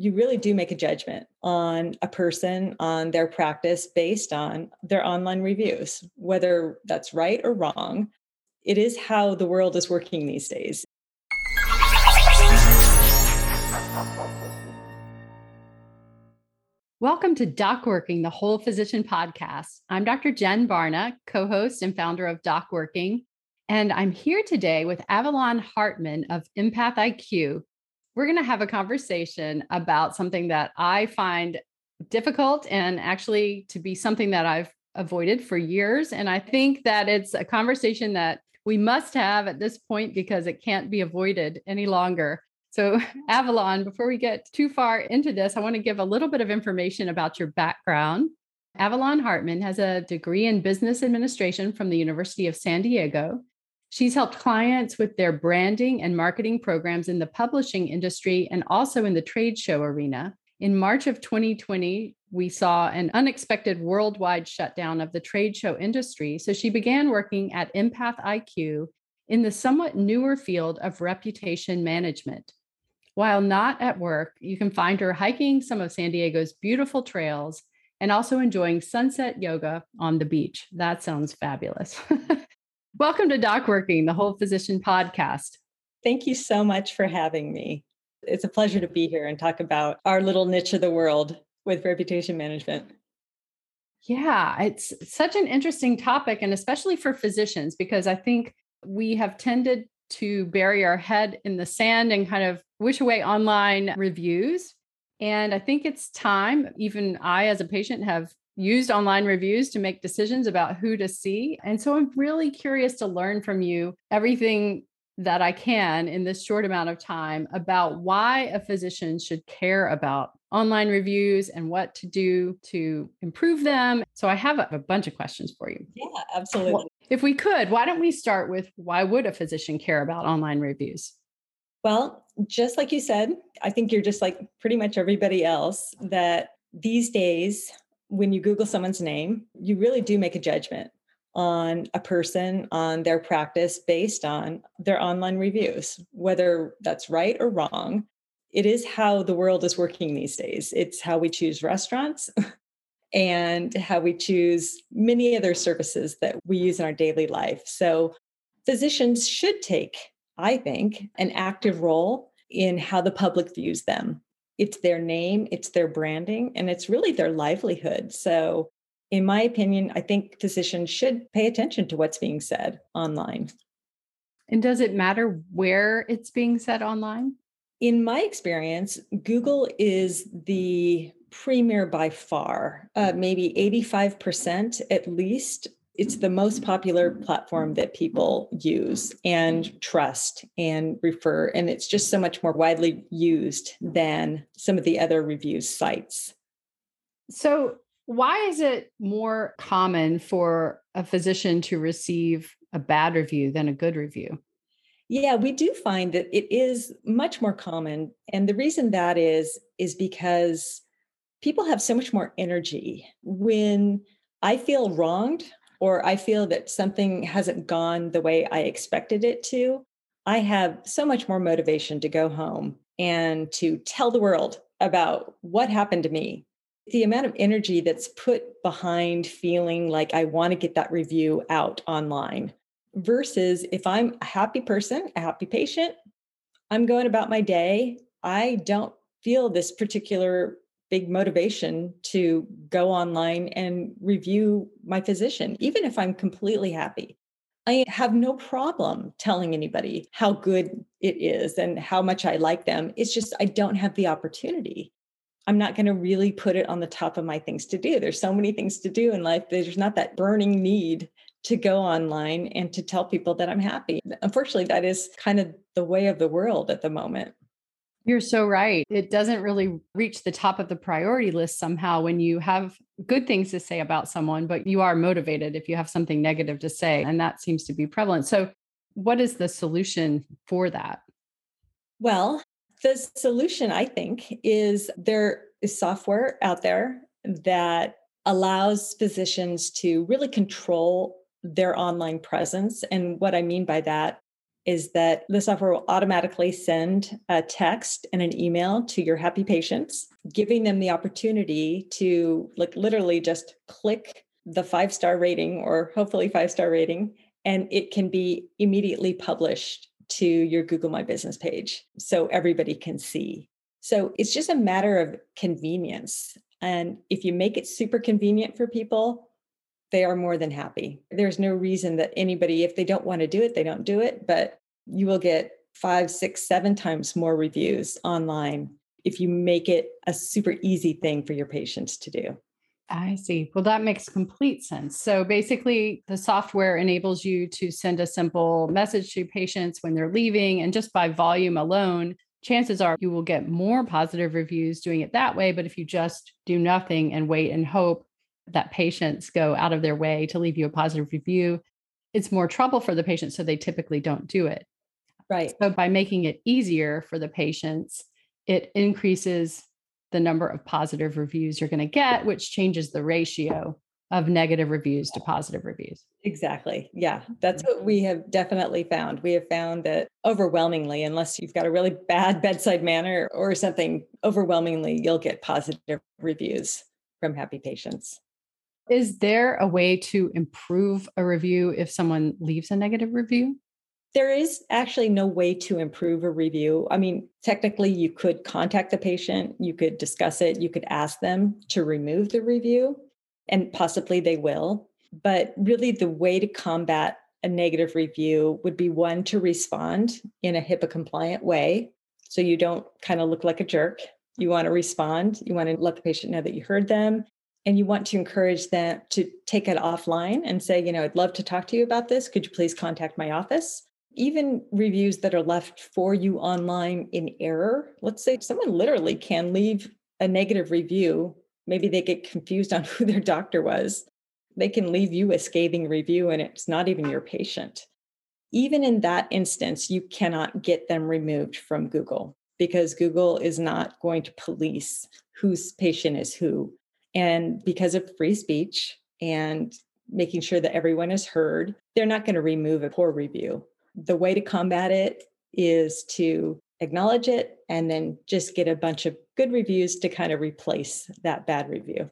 you really do make a judgment on a person, on their practice based on their online reviews, whether that's right or wrong. It is how the world is working these days. Welcome to Doc Working, the Whole Physician Podcast. I'm Dr. Jen Barna, co host and founder of Doc Working. And I'm here today with Avalon Hartman of Empath IQ, we're going to have a conversation about something that I find difficult and actually to be something that I've avoided for years. And I think that it's a conversation that we must have at this point because it can't be avoided any longer. So, Avalon, before we get too far into this, I want to give a little bit of information about your background. Avalon Hartman has a degree in business administration from the University of San Diego. She's helped clients with their branding and marketing programs in the publishing industry and also in the trade show arena. In March of 2020, we saw an unexpected worldwide shutdown of the trade show industry. So she began working at Empath IQ in the somewhat newer field of reputation management. While not at work, you can find her hiking some of San Diego's beautiful trails and also enjoying sunset yoga on the beach. That sounds fabulous. Welcome to Doc Working, the Whole Physician podcast. Thank you so much for having me. It's a pleasure to be here and talk about our little niche of the world with reputation management. Yeah, it's such an interesting topic, and especially for physicians, because I think we have tended to bury our head in the sand and kind of wish away online reviews. And I think it's time, even I as a patient have used online reviews to make decisions about who to see. And so I'm really curious to learn from you everything that I can in this short amount of time about why a physician should care about online reviews and what to do to improve them. So I have a, a bunch of questions for you. Yeah, absolutely. Well, if we could, why don't we start with why would a physician care about online reviews? Well, just like you said, I think you're just like pretty much everybody else that these days when you Google someone's name, you really do make a judgment on a person, on their practice based on their online reviews, whether that's right or wrong. It is how the world is working these days. It's how we choose restaurants and how we choose many other services that we use in our daily life. So, physicians should take, I think, an active role in how the public views them it's their name, it's their branding, and it's really their livelihood. So, in my opinion, I think physicians should pay attention to what's being said online. And does it matter where it's being said online? In my experience, Google is the premier by far, uh, maybe 85% at least it's the most popular platform that people use and trust and refer. And it's just so much more widely used than some of the other review sites. So, why is it more common for a physician to receive a bad review than a good review? Yeah, we do find that it is much more common. And the reason that is, is because people have so much more energy. When I feel wronged, or I feel that something hasn't gone the way I expected it to, I have so much more motivation to go home and to tell the world about what happened to me. The amount of energy that's put behind feeling like I want to get that review out online versus if I'm a happy person, a happy patient, I'm going about my day. I don't feel this particular big motivation to go online and review my physician, even if I'm completely happy. I have no problem telling anybody how good it is and how much I like them. It's just I don't have the opportunity. I'm not going to really put it on the top of my things to do. There's so many things to do in life. There's not that burning need to go online and to tell people that I'm happy. Unfortunately, that is kind of the way of the world at the moment. You're so right. It doesn't really reach the top of the priority list somehow when you have good things to say about someone, but you are motivated if you have something negative to say. And that seems to be prevalent. So, what is the solution for that? Well, the solution, I think, is there is software out there that allows physicians to really control their online presence. And what I mean by that is that the software will automatically send a text and an email to your happy patients, giving them the opportunity to like literally just click the five star rating or hopefully five star rating, and it can be immediately published to your Google My Business page so everybody can see. So it's just a matter of convenience. And if you make it super convenient for people, they are more than happy. There's no reason that anybody, if they don't want to do it, they don't do it. But you will get five, six, seven times more reviews online if you make it a super easy thing for your patients to do. I see. Well, that makes complete sense. So basically, the software enables you to send a simple message to patients when they're leaving. And just by volume alone, chances are you will get more positive reviews doing it that way. But if you just do nothing and wait and hope that patients go out of their way to leave you a positive review, it's more trouble for the patient. So they typically don't do it. Right. So by making it easier for the patients, it increases the number of positive reviews you're going to get, which changes the ratio of negative reviews to positive reviews. Exactly. Yeah. That's what mm-hmm. we have definitely found. We have found that overwhelmingly, unless you've got a really bad bedside manner or something, overwhelmingly, you'll get positive reviews from happy patients. Is there a way to improve a review if someone leaves a negative review? There is actually no way to improve a review. I mean, technically, you could contact the patient, you could discuss it, you could ask them to remove the review, and possibly they will. But really, the way to combat a negative review would be one to respond in a HIPAA compliant way. So you don't kind of look like a jerk. You want to respond, you want to let the patient know that you heard them, and you want to encourage them to take it offline and say, you know, I'd love to talk to you about this. Could you please contact my office? Even reviews that are left for you online in error. Let's say someone literally can leave a negative review. Maybe they get confused on who their doctor was. They can leave you a scathing review and it's not even your patient. Even in that instance, you cannot get them removed from Google because Google is not going to police whose patient is who and because of free speech and making sure that everyone is heard, they're not going to remove a poor review. The way to combat it is to acknowledge it and then just get a bunch of good reviews to kind of replace that bad review.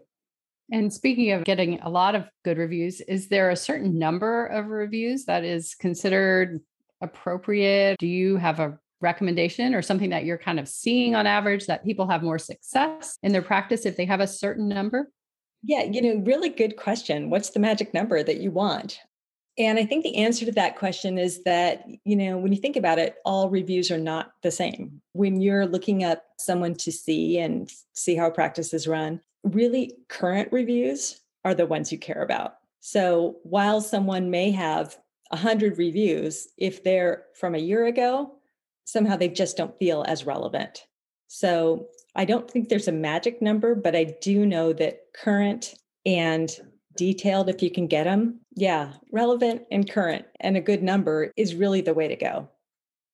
And speaking of getting a lot of good reviews, is there a certain number of reviews that is considered appropriate? Do you have a recommendation or something that you're kind of seeing on average that people have more success in their practice if they have a certain number? Yeah, you know, really good question. What's the magic number that you want? And I think the answer to that question is that, you know, when you think about it, all reviews are not the same. When you're looking up someone to see and see how practice is run, really current reviews are the ones you care about. So while someone may have 100 reviews, if they're from a year ago, somehow they just don't feel as relevant. So I don't think there's a magic number, but I do know that current and detailed, if you can get them, yeah, relevant and current and a good number is really the way to go.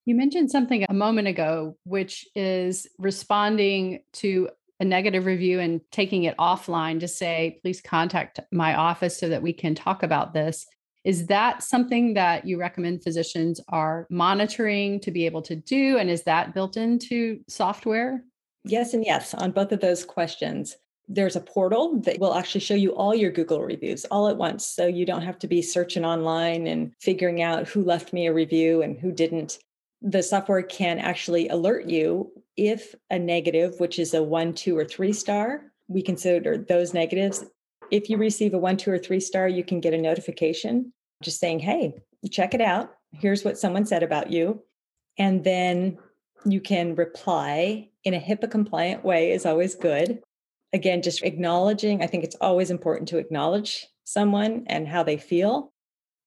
You mentioned something a moment ago, which is responding to a negative review and taking it offline to say, please contact my office so that we can talk about this. Is that something that you recommend physicians are monitoring to be able to do? And is that built into software? Yes, and yes, on both of those questions. There's a portal that will actually show you all your Google reviews all at once. So you don't have to be searching online and figuring out who left me a review and who didn't. The software can actually alert you if a negative, which is a one, two, or three star, we consider those negatives if you receive a one, two, or three star, you can get a notification just saying, hey, check it out. Here's what someone said about you. And then you can reply in a HIPAA compliant way, is always good. Again, just acknowledging, I think it's always important to acknowledge someone and how they feel.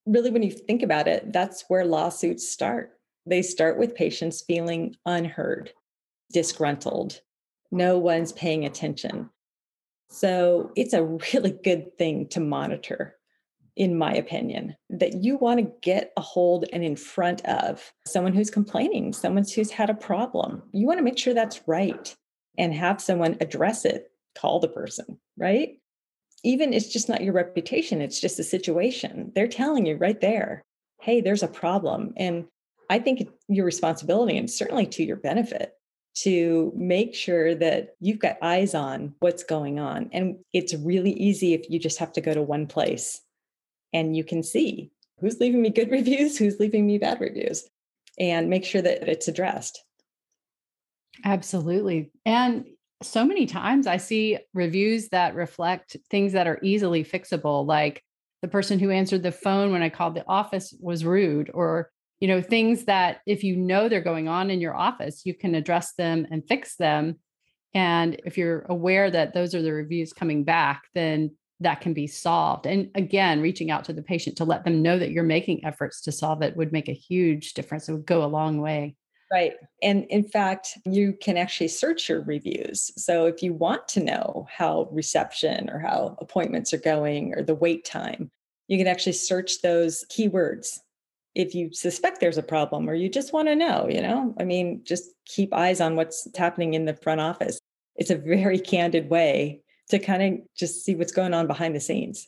Really, when you think about it, that's where lawsuits start. They start with patients feeling unheard, disgruntled, no one's paying attention. So it's a really good thing to monitor, in my opinion, that you want to get a hold and in front of someone who's complaining, someone who's had a problem. You want to make sure that's right and have someone address it, call the person, right? Even it's just not your reputation, it's just a situation. They're telling you right there, hey, there's a problem. And I think your responsibility and certainly to your benefit to make sure that you've got eyes on what's going on. And it's really easy if you just have to go to one place and you can see who's leaving me good reviews, who's leaving me bad reviews, and make sure that it's addressed. Absolutely. And so many times I see reviews that reflect things that are easily fixable, like the person who answered the phone when I called the office was rude, or you know things that if you know they're going on in your office you can address them and fix them. And if you're aware that those are the reviews coming back then that can be solved. And again reaching out to the patient to let them know that you're making efforts to solve it would make a huge difference. It would go a long way Right. And in fact, you can actually search your reviews. So if you want to know how reception or how appointments are going or the wait time, you can actually search those keywords if you suspect there's a problem or you just want to know, you know, I mean, just keep eyes on what's happening in the front office. It's a very candid way to kind of just see what's going on behind the scenes.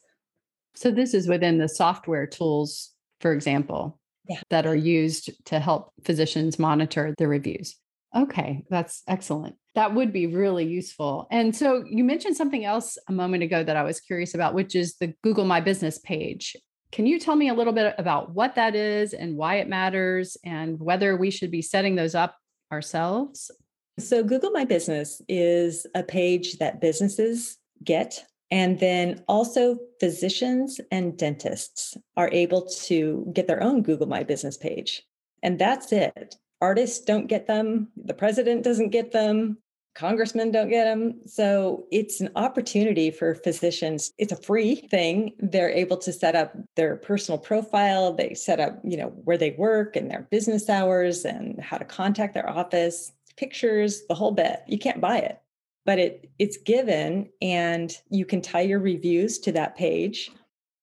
So, this is within the software tools, for example, yeah. that are used to help physicians monitor the reviews. Okay, that's excellent. That would be really useful. And so you mentioned something else a moment ago that I was curious about, which is the Google My Business page. Can you tell me a little bit about what that is and why it matters and whether we should be setting those up ourselves? So, Google My Business is a page that businesses get. And then also, physicians and dentists are able to get their own Google My Business page. And that's it. Artists don't get them, the president doesn't get them, congressmen don't get them. So it's an opportunity for physicians. It's a free thing. They're able to set up their personal profile. They set up, you know, where they work and their business hours and how to contact their office, pictures, the whole bit. You can't buy it, but it it's given and you can tie your reviews to that page.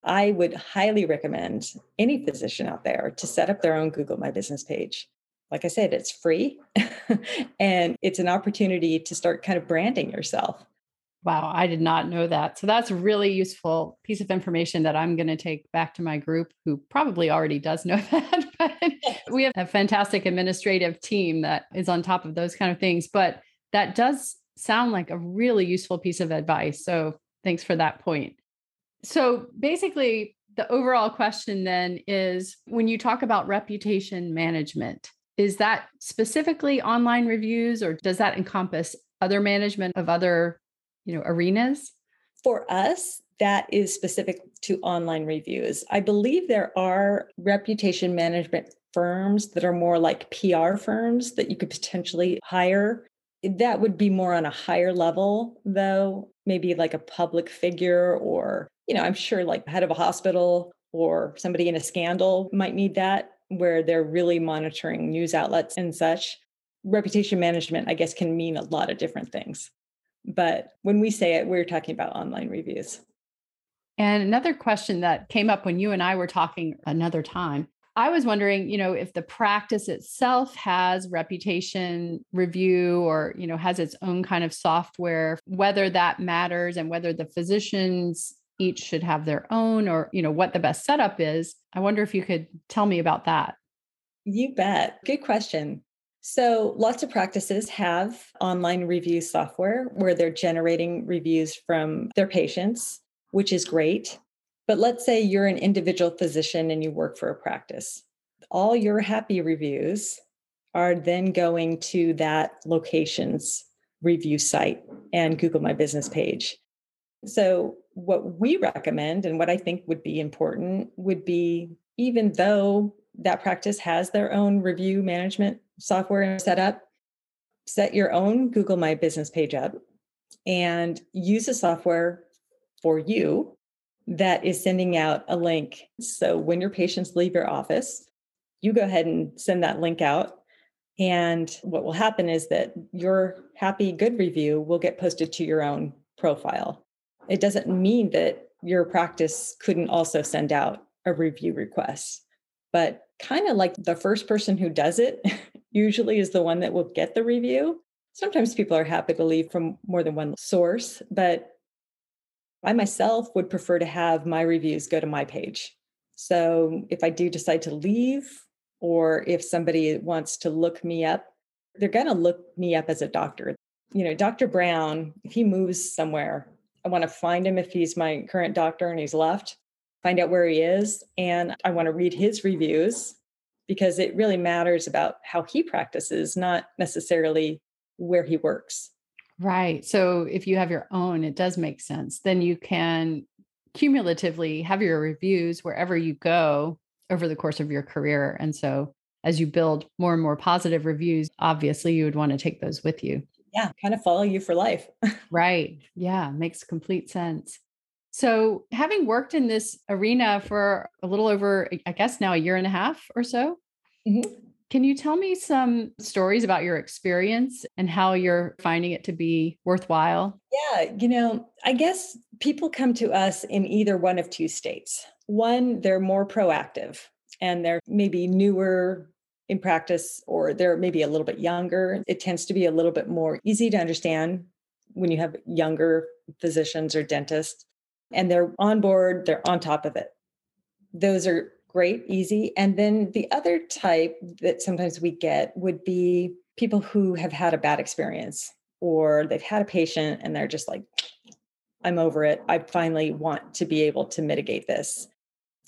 I would highly recommend any physician out there to set up their own Google My Business page like I said, it's free and it's an opportunity to start kind of branding yourself. Wow, I did not know that. So that's a really useful piece of information that I'm going to take back to my group who probably already does know that. but we have a fantastic administrative team that is on top of those kind of things, but that does sound like a really useful piece of advice. So thanks for that point. So basically, the overall question then is when you talk about reputation management, is that specifically online reviews or does that encompass other management of other, you know, arenas? For us, that is specific to online reviews. I believe there are reputation management firms that are more like PR firms that you could potentially hire. That would be more on a higher level, though, maybe like a public figure or, you know, I'm sure like head of a hospital or somebody in a scandal might need that where they're really monitoring news outlets and such. Reputation management, I guess, can mean a lot of different things. But when we say it, we're talking about online reviews. And another question that came up when you and I were talking another time, I was wondering, you know, if the practice itself has reputation review or, you know, has its own kind of software, whether that matters and whether the physicians each should have their own or you know what the best setup is i wonder if you could tell me about that. You bet. Good question. So lots of practices have online review software where they're generating reviews from their patients which is great but let's say you're an individual physician and you work for a practice. All your happy reviews are then going to that location's review site and google my business page. So what we recommend and what I think would be important would be even though that practice has their own review management software set up, set your own Google My Business page up and use the software for you that is sending out a link. So when your patients leave your office, you go ahead and send that link out. And what will happen is that your happy good review will get posted to your own profile it doesn't mean that your practice couldn't also send out a review request. But kind of like the first person who does it usually is the one that will get the review. Sometimes people are happy to leave from more than one source, but I myself would prefer to have my reviews go to my page. So if I do decide to leave or if somebody wants to look me up, they're going to look me up as a doctor. You know, Dr. Brown, if he moves somewhere, I want to find him if he's my current doctor and he's left, find out where he is. And I want to read his reviews because it really matters about how he practices, not necessarily where he works. Right. So if you have your own, it does make sense. Then you can cumulatively have your reviews wherever you go over the course of your career. And so as you build more and more positive reviews, obviously you would want to take those with you. Yeah, kind of follow you for life. right. Yeah, makes complete sense. So, having worked in this arena for a little over, I guess now a year and a half or so, mm-hmm. Can you tell me some stories about your experience and how you're finding it to be worthwhile? Yeah, you know, I guess people come to us in either one of two states. One, they're more proactive and they're maybe newer in practice or they're maybe a little bit younger. It tends to be a little bit more easy to understand when you have younger physicians or dentists and they're on board, they're on top of it. Those are great, easy. And then the other type that sometimes we get would be people who have had a bad experience or they've had a patient and they're just like, I'm over it. I finally want to be able to mitigate this.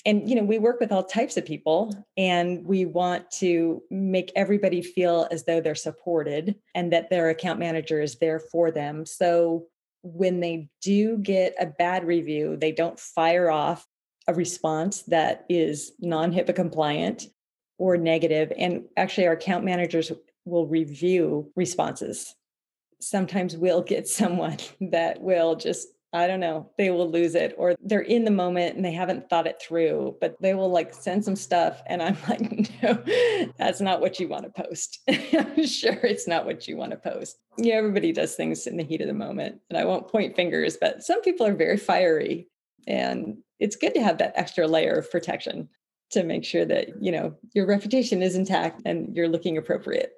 And you know, we work with all types of people and we want to make everybody feel as though they're supported and that their account manager is there for them. So when they do get a bad review, they don't fire off a response that is non HIPAA compliant or negative. And actually, our account managers will review responses. Sometimes we'll get someone that will just I don't know, they will lose it or they're in the moment and they haven't thought it through, but they will like send some stuff. And I'm like, no, that's not what you want to post. I'm sure it's not what you want to post. Yeah, everybody does things in the heat of the moment. And I won't point fingers, but some people are very fiery. And it's good to have that extra layer of protection to make sure that, you know, your reputation is intact and you're looking appropriate.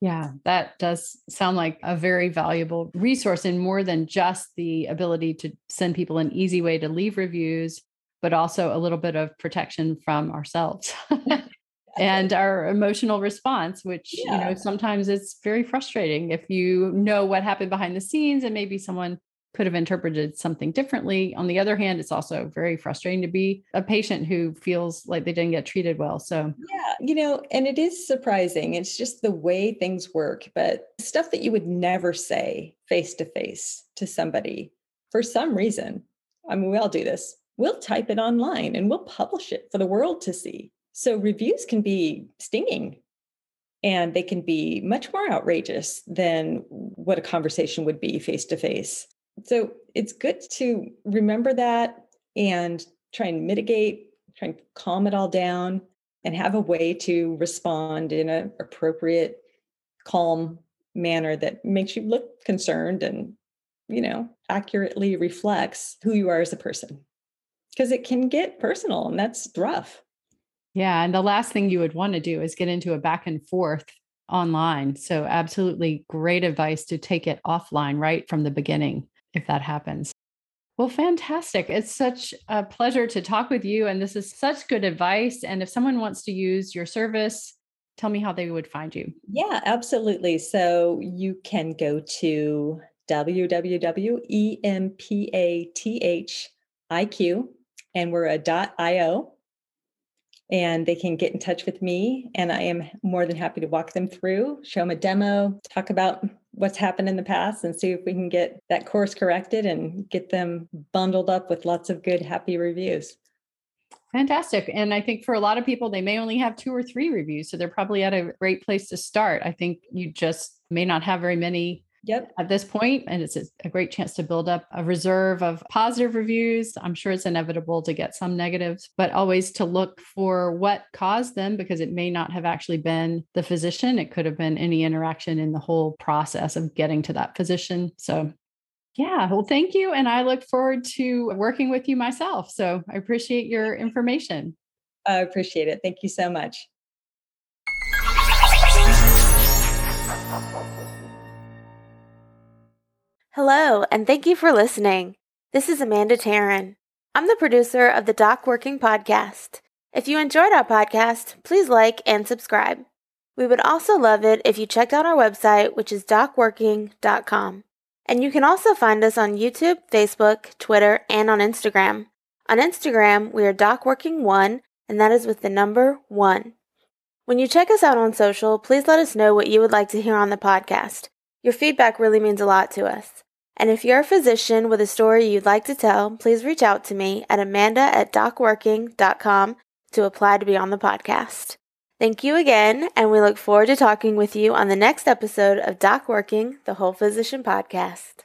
Yeah, that does sound like a very valuable resource and more than just the ability to send people an easy way to leave reviews, but also a little bit of protection from ourselves. and our emotional response which yeah. you know sometimes it's very frustrating if you know what happened behind the scenes and maybe someone could have interpreted something differently. On the other hand, it's also very frustrating to be a patient who feels like they didn't get treated well. So, yeah, you know, and it is surprising. It's just the way things work, but stuff that you would never say face to face to somebody for some reason. I mean, we all do this. We'll type it online and we'll publish it for the world to see. So, reviews can be stinging and they can be much more outrageous than what a conversation would be face to face. So it's good to remember that and try and mitigate, try and calm it all down and have a way to respond in an appropriate, calm manner that makes you look concerned and, you know, accurately reflects who you are as a person. Because it can get personal and that's rough. Yeah. And the last thing you would want to do is get into a back and forth online. So, absolutely great advice to take it offline right from the beginning if that happens. Well, fantastic. It's such a pleasure to talk with you. And this is such good advice. And if someone wants to use your service, tell me how they would find you. Yeah, absolutely. So you can go to www.empathiq and we're a .io and they can get in touch with me and I am more than happy to walk them through, show them a demo, talk about what's happened in the past and see if we can get that course corrected and get them bundled up with lots of good, happy reviews. Fantastic. And I think for a lot of people, they may only have two or three reviews. So they're probably at a great place to start. I think you just may not have very many Yep. At this point, and it's a great chance to build up a reserve of positive reviews. I'm sure it's inevitable to get some negatives, but always to look for what caused them because it may not have actually been the physician. It could have been any interaction in the whole process of getting to that physician. So, yeah, well, thank you. And I look forward to working with you myself. So, I appreciate your information. I appreciate it. Thank you so much. Hello, and thank you for listening. This is Amanda Taryn. I'm the producer of the Doc Working Podcast. If you enjoyed our podcast, please like and subscribe. We would also love it if you checked out our website, which is docworking.com. And you can also find us on YouTube, Facebook, Twitter, and on Instagram. On Instagram, we are docworking1, and that is with the number 1. When you check us out on social, please let us know what you would like to hear on the podcast. Your feedback really means a lot to us. And if you're a physician with a story you'd like to tell, please reach out to me at amanda at docworking.com to apply to be on the podcast. Thank you again, and we look forward to talking with you on the next episode of Doc Working, the Whole Physician Podcast.